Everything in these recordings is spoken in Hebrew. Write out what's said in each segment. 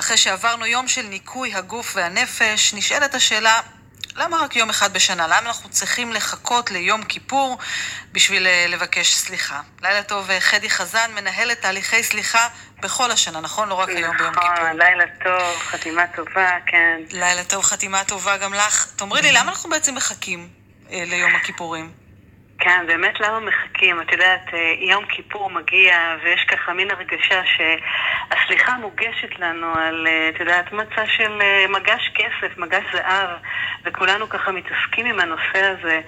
אחרי שעברנו יום של ניקוי הגוף והנפש, נשאלת השאלה, למה רק יום אחד בשנה? למה אנחנו צריכים לחכות ליום כיפור בשביל אה, לבקש סליחה? לילה טוב, אה, חדי חזן, מנהלת תהליכי סליחה בכל השנה, נכון? לא רק היום ביום כיפור. נכון, לילה טוב, חתימה טובה, כן. לילה טוב, חתימה טובה גם לך. תאמרי לי, למה אנחנו בעצם מחכים אה, ליום הכיפורים? כן, באמת למה מחכים? את יודעת, אה, יום כיפור מגיע ויש ככה מין הרגשה שהסליחה מוגשת לנו על, אה, את יודעת, מצע של אה, מגש כסף, מגש זהב, וכולנו ככה מתעסקים עם הנושא הזה,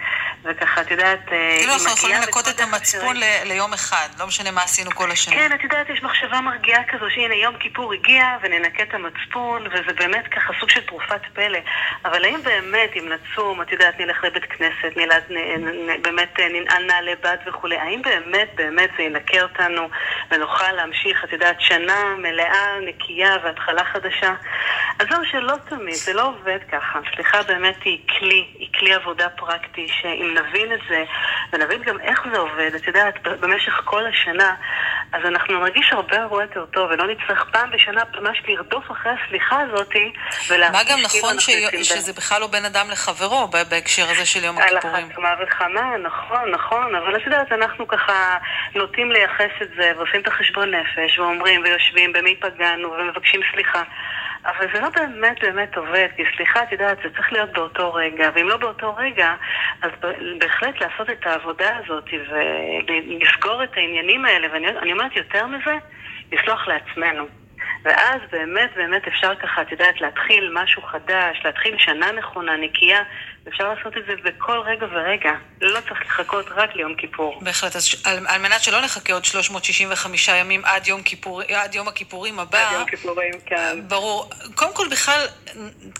וככה, את יודעת, כאילו אנחנו יכולים לנקות את המצפון ל- ליום אחד, לא משנה מה עשינו כל השנה. כן, את יודעת, יש מחשבה מרגיעה כזו, שהנה יום כיפור הגיע וננקה את המצפון, וזה באמת ככה סוג של תרופת פלא. אבל האם באמת, אם נצום, את יודעת, נלך לבית כנסת, נלעד, נ, נ, באמת ננעל נעלי בד וכולי, האם באמת באמת זה ינקה אותנו ונוכל להמשיך, את יודעת, שנה מלאה, נקייה והתחלה חדשה? אז זהו שלא תמיד, זה לא עובד ככה. סליחה באמת היא כלי, היא כלי עבודה פרקטי, שאם נבין את זה, ונבין גם איך זה עובד, את יודעת, במשך כל השנה, אז אנחנו נרגיש הרבה הרבה יותר טוב, ולא נצטרך פעם בשנה ממש לרדוף אחרי הסליחה הזאתי, ולהרגיש מה גם נכון ש... שזה בכלל לא בין אדם לחברו בהקשר הזה של יום הכיפורים. על אחת כמה וכמה, נכון, נכון, אבל את יודעת, אנחנו ככה נוטים לייחס את זה, ועושים את החשבון נפש, ואומרים, ויושבים, במי פגענו, ומבקשים סליחה. אבל זה לא באמת באמת עובד, כי סליחה, את יודעת, זה צריך להיות באותו רגע, ואם לא באותו רגע, אז בהחלט לעשות את העבודה הזאת ולסגור את העניינים האלה, ואני אומרת יותר מזה, לסלוח לעצמנו. ואז באמת באמת אפשר ככה, את יודעת, להתחיל משהו חדש, להתחיל שנה נכונה, נקייה, אפשר לעשות את זה בכל רגע ורגע. לא צריך לחכות רק ליום כיפור. בהחלט, אז על, על מנת שלא נחכה עוד 365 ימים עד יום, כיפור, עד יום הכיפורים הבא... עד יום כיפורים, כן. ברור. קודם כל, בכלל,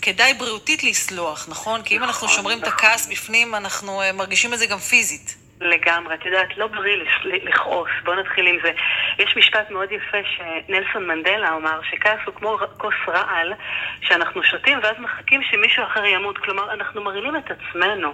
כדאי בריאותית לסלוח, נכון? כי אם נכון, אנחנו שומרים נכון. את הכעס בפנים, אנחנו אה, מרגישים את זה גם פיזית. לגמרי. את יודעת, לא בריא לכעוס. בואו נתחיל עם זה. יש משפט מאוד יפה שנלסון מנדלה אמר, שכעס הוא כמו כוס רעל, שאנחנו שותים ואז מחכים שמישהו אחר ימות. כלומר, אנחנו מרעילים את עצמנו.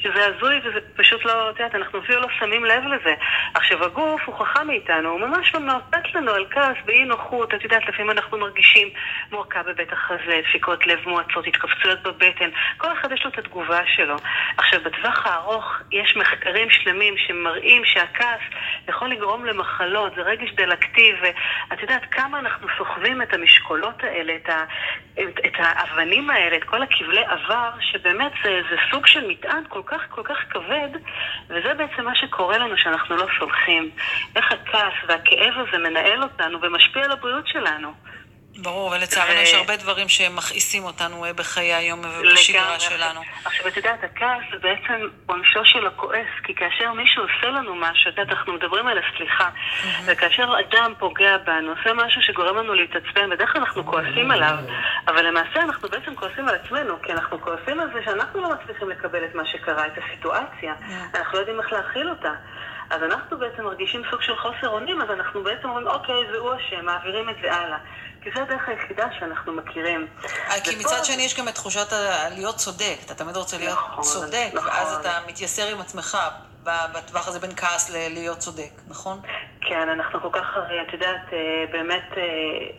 שזה הזוי וזה פשוט לא, את יודעת, אנחנו אפילו לא שמים לב לזה. עכשיו, הגוף הוא חכם מאיתנו, הוא ממש מאותת לנו על כעס באי נוחות. את יודעת, לפעמים אנחנו מרגישים מועקה בבית החזה, דפיקות לב מועצות, התכווצויות בבטן. כל אחד יש לו את התגובה שלו. עכשיו, בטווח הארוך יש מחקרים שלמים שמראים שהכעס יכול לגרום למחלות, זה רגש דלקתי, ואת יודעת כמה אנחנו סוחבים את המשקולות האלה, את, ה, את, את האבנים האלה, את כל הכבלי עבר, שבאמת זה, זה סוג של מטען כל כך כל כך כבד, וזה בעצם מה שקורה לנו שאנחנו לא סולחים. איך הכעס והכאב הזה מנהל אותנו ומשפיע על הבריאות שלנו. ברור, ולצערנו ו... יש הרבה דברים שמכעיסים אותנו אה, בחיי היום ובשגרה שלנו. עכשיו, את יודעת, הכעס זה בעצם עונשו של הכועס, כי כאשר מישהו עושה לנו משהו, את יודעת, אנחנו מדברים על הסליחה, mm-hmm. וכאשר אדם פוגע בנו, עושה משהו שגורם לנו להתעצבן, בדרך כלל אנחנו כועסים עליו, אבל למעשה אנחנו בעצם כועסים על עצמנו, כי אנחנו כועסים על זה שאנחנו לא מצליחים לקבל את מה שקרה, את הסיטואציה. אנחנו לא יודעים איך להכיל אותה. אז אנחנו בעצם מרגישים סוג של חוסר אונים, אז אנחנו בעצם אומרים, אוקיי, זה הוא אשם, מעבירים את זה הלאה. כי זו הדרך היחידה שאנחנו מכירים. אה, כי מצד שני יש גם את תחושת להיות צודק, אתה תמיד רוצה להיות נכון, צודק, נכון. ואז אתה מתייסר עם עצמך בטווח הזה בין כעס ללהיות צודק, נכון? כן, אנחנו כל כך, את יודעת, אה, באמת אה,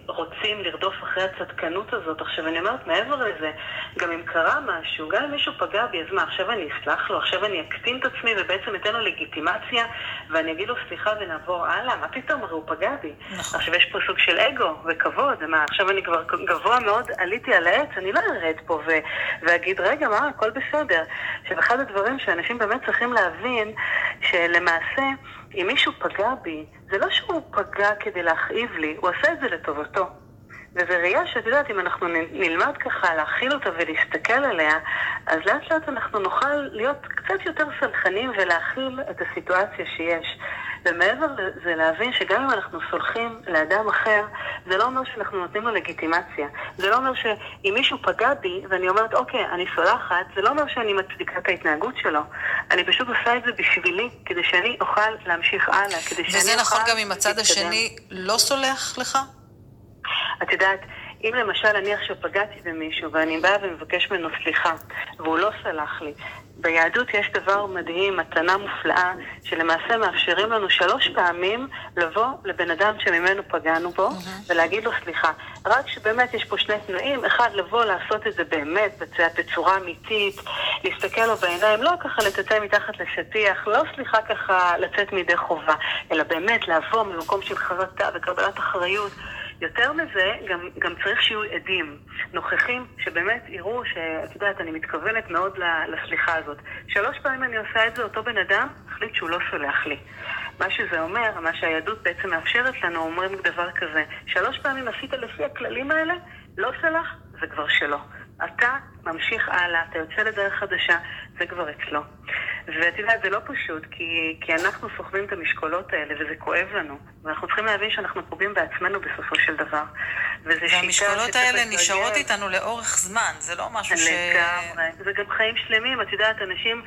רוצים לרדוף אחרי הצדקנות הזאת. עכשיו, אני אומרת, מעבר לזה, גם אם קרה משהו, גם אם מישהו פגע בי, אז מה, עכשיו אני אסלח לו? עכשיו אני אקטין את עצמי ובעצם אתן לו לגיטימציה, ואני אגיד לו סליחה ונעבור הלאה? מה פתאום, הרי הוא פגע בי. נכון. עכשיו, יש פה סוג של אגו וכבוד. מה, עכשיו אני כבר גבוה מאוד, עליתי על העץ, אני לא ארד פה ו- ואגיד, רגע, מה, הכל בסדר. עכשיו, אחד הדברים שאנשים באמת צריכים להבין, שלמעשה, אם מישהו פגע בי, זה לא שהוא פגע כדי להכאיב לי, הוא עשה את זה לטובתו. וזו ראייה שאת יודעת, אם אנחנו נלמד ככה להכיל אותה ולהסתכל עליה, אז לאט לאט אנחנו נוכל להיות קצת יותר סלחנים ולהכיל את הסיטואציה שיש. ומעבר לזה להבין שגם אם אנחנו סולחים לאדם אחר, זה לא אומר שאנחנו נותנים לו לגיטימציה. זה לא אומר שאם מישהו פגע בי ואני אומרת, אוקיי, אני סולחת, זה לא אומר שאני מצדיקה את ההתנהגות שלו. אני פשוט עושה את זה בשבילי, כדי שאני אוכל להמשיך הלאה, כדי שאני אוכל... וזה נכון גם אם הצד השני לא סולח לך? את יודעת, אם למשל אני עכשיו פגעתי במישהו ואני באה ומבקש ממנו סליחה והוא לא סלח לי, ביהדות יש דבר מדהים, מתנה מופלאה, שלמעשה מאפשרים לנו שלוש פעמים לבוא לבן אדם שממנו פגענו בו. ולהגיד לו סליחה. רק שבאמת יש פה שני תנאים, אחד, לבוא לעשות את זה באמת בצורה אמיתית, להסתכל לו בעיניים, לא ככה לטאטא מתחת לשטיח, לא סליחה ככה לצאת מידי חובה, אלא באמת לבוא ממקום של חרטה וקבלת אחריות. יותר מזה, גם, גם צריך שיהיו עדים, נוכחים, שבאמת יראו שאת יודעת, אני מתכוונת מאוד לסליחה הזאת. שלוש פעמים אני עושה את זה, אותו בן אדם החליט שהוא לא סולח לי. מה שזה אומר, מה שהיהדות בעצם מאפשרת לנו, אומרים דבר כזה, שלוש פעמים עשית לפי הכללים האלה, לא סלח, זה כבר שלו. אתה ממשיך הלאה, אתה יוצא לדרך חדשה, זה כבר אצלו. ואת יודעת, זה לא פשוט, כי, כי אנחנו סוחבים את המשקולות האלה, וזה כואב לנו. ואנחנו צריכים להבין שאנחנו פוגעים בעצמנו בסופו של דבר. והמשקולות האלה נשארות איתנו לאורך זמן, זה לא משהו ש... לגמרי. זה גם חיים שלמים. את יודעת, אנשים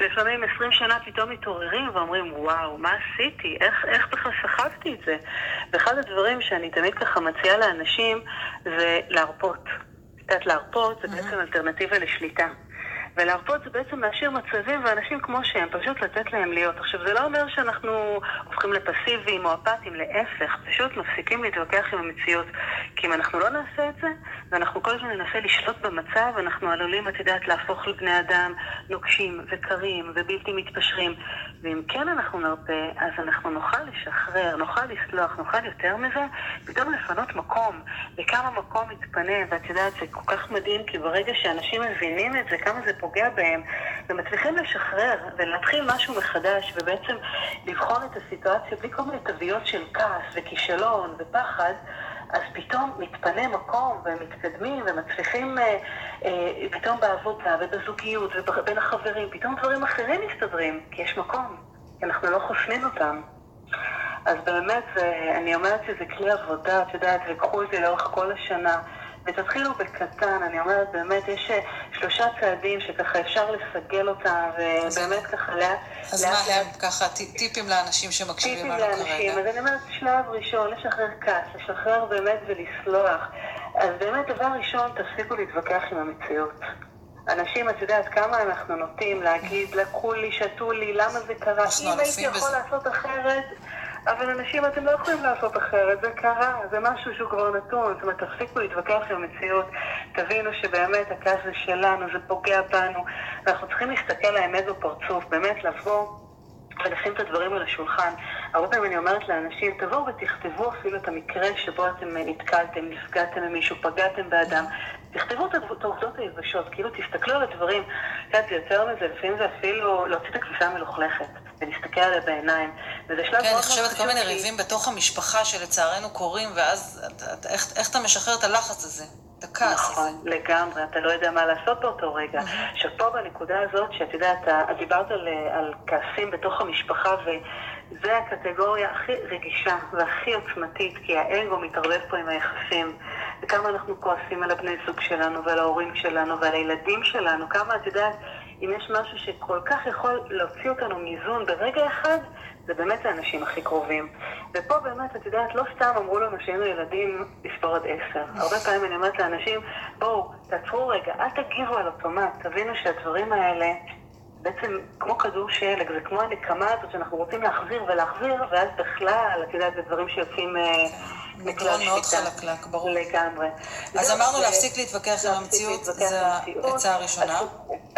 לפעמים 20 שנה פתאום מתעוררים ואומרים, וואו, מה עשיתי? איך, איך בכלל סחבתי את זה? ואחד הדברים שאני תמיד ככה מציעה לאנשים זה להרפות. קצת להרפות זה בעצם אלטרנטיבה לשליטה. ולהרפות זה בעצם להשאיר מצבים ואנשים כמו שהם, פשוט לתת להם להיות. עכשיו, זה לא אומר שאנחנו הופכים לפסיביים או אפתיים, להפך, פשוט מפסיקים להתווכח עם המציאות. כי אם אנחנו לא נעשה את זה, ואנחנו כל הזמן ננסה לשלוט במצב, אנחנו עלולים, את יודעת, להפוך לבני אדם נוקשים וקרים ובלתי מתפשרים. ואם כן אנחנו נרפה, אז אנחנו נוכל לשחרר, נוכל לסלוח, נוכל יותר מזה, פתאום לפנות מקום, וכמה מקום מתפנה, ואת יודעת, זה כל כך מדהים, כי ברגע שאנשים מבינים את זה, כמה זה פוגע בהם, ומצליחים לשחרר ולהתחיל משהו מחדש, ובעצם לבחון את הסיטואציה בלי כל מיני תוויות של כעס וכישלון ופחד, אז פתאום מתפנה מקום ומתקדמים ומצליחים אה, אה, פתאום בעבודה ובזוגיות ובין החברים, פתאום דברים אחרים מסתדרים, כי יש מקום, כי אנחנו לא חוסמים אותם. אז באמת, זה, אני אומרת שזה כלי עבודה, את יודעת, וקחו את זה לאורך כל השנה. ותתחילו בקטן, אני אומרת, באמת, יש אה, שלושה צעדים שככה אפשר לסגל אותם, ובאמת ככה לאט... אז מה הם ככה טיפים לאנשים שמקשיבים לנו כרגע? טיפים לאנשים, אז אני אומרת, שלב ראשון, לשחרר כעס, לשחרר באמת ולסלוח. אז באמת, דבר ראשון, תפסיקו להתווכח עם המציאות. אנשים, את יודעת כמה אנחנו נוטים להגיד, לקחו לי, שתו לי, למה זה קרה? אם הייתי יכול לעשות אחרת... אבל אנשים, אתם לא יכולים לעשות אחרת, זה קרה, זה משהו שהוא כבר נתון. זאת אומרת, תפסיקו להתווכח עם המציאות, תבינו שבאמת הכעס זה שלנו, זה פוגע בנו, ואנחנו צריכים להסתכל לאמת בפרצוף, באמת לבוא ולשים את הדברים על השולחן. הרבה פעמים אני אומרת לאנשים, תבואו ותכתבו אפילו את המקרה שבו אתם נתקלתם, נפגעתם ממישהו, פגעתם באדם. תכתבו את העובדות היבשות, כאילו תסתכלו על הדברים. את יודעת, זה יותר מזה, לפעמים זה אפילו להוציא את הכביסה המלוכלכת ולהסתכל עליה בעיניים. וזה שלב כן, מאוד מאוד חשוב. כן, אני חושבת כל מיני ריבים בתוך המשפחה שלצערנו קורים, ואז איך אתה משחרר את הלחץ הזה? את הכעס נכון, הזה. נכון, לגמרי, אתה לא יודע מה לעשות באותו רגע. עכשיו פה בנקודה הזאת, שאת יודעת, את דיברת על, על כעסים בתוך המשפחה, וזה הקטגוריה הכי רגישה והכי עוצמתית, כי האגו מתערבב פה עם היחסים. וכמה אנחנו כועסים על הבני זוג שלנו ועל ההורים שלנו ועל הילדים שלנו, כמה, את יודעת, אם יש משהו שכל כך יכול להוציא אותנו מאיזון ברגע אחד, זה באמת האנשים הכי קרובים. ופה באמת, את יודעת, לא סתם אמרו לנו שהיינו ילדים לספור עד עשר. הרבה פעמים אני אומרת לאנשים, בואו, תעצרו רגע, אל תגיבו על אוטומט, תבינו שהדברים האלה... בעצם כמו כדור שלג, זה כמו הנקמה הזאת שאנחנו רוצים להחזיר ולהחזיר, ואז בכלל, את יודעת, זה דברים שיוצאים אה, מכלל מאוד חלקלק, ברור. לגמרי. אז אמרנו להפסיק להתווכח עם המציאות, זו העצה הראשונה.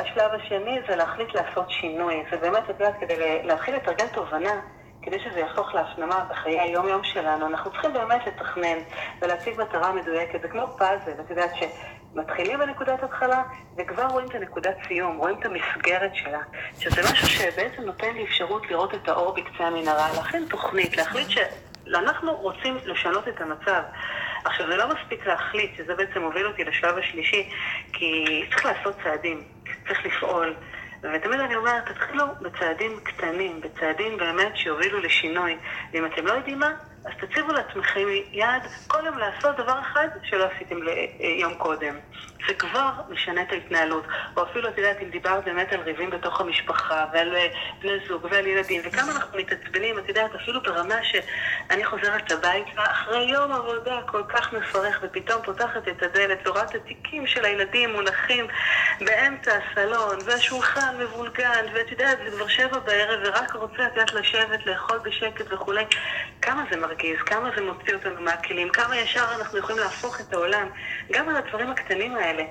השלב השני זה להחליט לעשות שינוי. זה באמת, את יודעת, כדי להתחיל לתרגל תובנה, כדי שזה יהפוך להפנמה בחיי היום-יום שלנו, אנחנו צריכים באמת לתכנן ולהציג מטרה מדויקת. זה כמו פאזל, את יודעת שמתחילים בנקודת התחלה וכבר רואים את הנקודת סיום, רואים את המסגרת שלה. שזה משהו שבעצם נותן לי אפשרות לראות את האור בקצה המנהרה, להכין תוכנית, להחליט ש... אנחנו רוצים לשנות את המצב. עכשיו, זה לא מספיק להחליט, שזה בעצם מוביל אותי לשלב השלישי, כי צריך לעשות צעדים, צריך לפעול. ותמיד אני אומרת, תתחילו בצעדים קטנים, בצעדים באמת שיובילו לשינוי. ואם אתם לא יודעים מה, אז תציבו לעצמכם יעד כל יום לעשות דבר אחד שלא עשיתם יום קודם. זה כבר משנה את ההתנהלות. או אפילו, את יודעת, אם דיברת באמת על ריבים בתוך המשפחה, ועל אה, בני זוג, ועל ילדים, וכמה אנחנו מתעצבנים, את יודעת, אפילו ברמה שאני חוזרת הביתה, אחרי יום עבודה כל כך מפרך, ופתאום פותחת את הדלת, ורואה התיקים של הילדים מונחים באמצע הסלון, והשולחן מבולגן, ואת יודעת, זה כבר שבע בערב, ורק רוצה, את יודעת, לשבת, לאכול בשקט וכולי. כמה זה מרגיז, כמה זה מוציא אותנו מהכלים, כמה ישר אנחנו יכולים להפוך את העולם, גם על הדברים הקטנים האלה.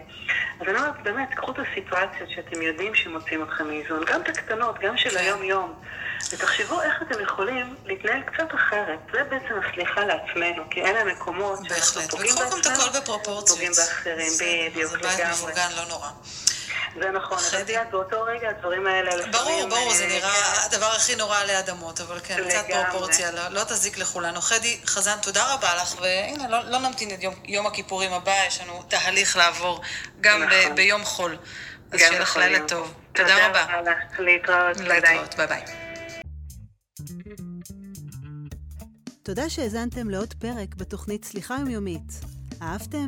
אז אני אומרת, באמת, קחו את הסיטואציות שאתם יודעים שמוצאים אתכם מאיזון, גם את הקטנות, גם של כן. היום-יום, ותחשבו איך אתם יכולים להתנהל קצת אחרת. זה בעצם הסליחה לעצמנו, כי אלה המקומות שאנחנו פוגעים בעצמנו, פוגעים באחרים, בדיוק, לגמרי. זה בית מבוגן, לא נורא. זה נכון, אבל את יודעת, באותו רגע הדברים האלה לפעמים... ברור, ברור, זה אה, נראה כן. הדבר הכי נורא עלי אדמות, אבל כן, קצת פרופורציה, לא, לא תזיק לכולנו. חדי חזן, תודה רבה לך, והנה, לא, לא נמתין את יום הכיפורים הבא, יש לנו תהליך לעבור גם נכון. ביום חול. אז שיהיה לך לילה טוב. תודה רבה. תודה רבה להתראות, להתראות, ביי ביי. תודה שהאזנתם לעוד פרק בתוכנית סליחה יומיומית. אהבתם?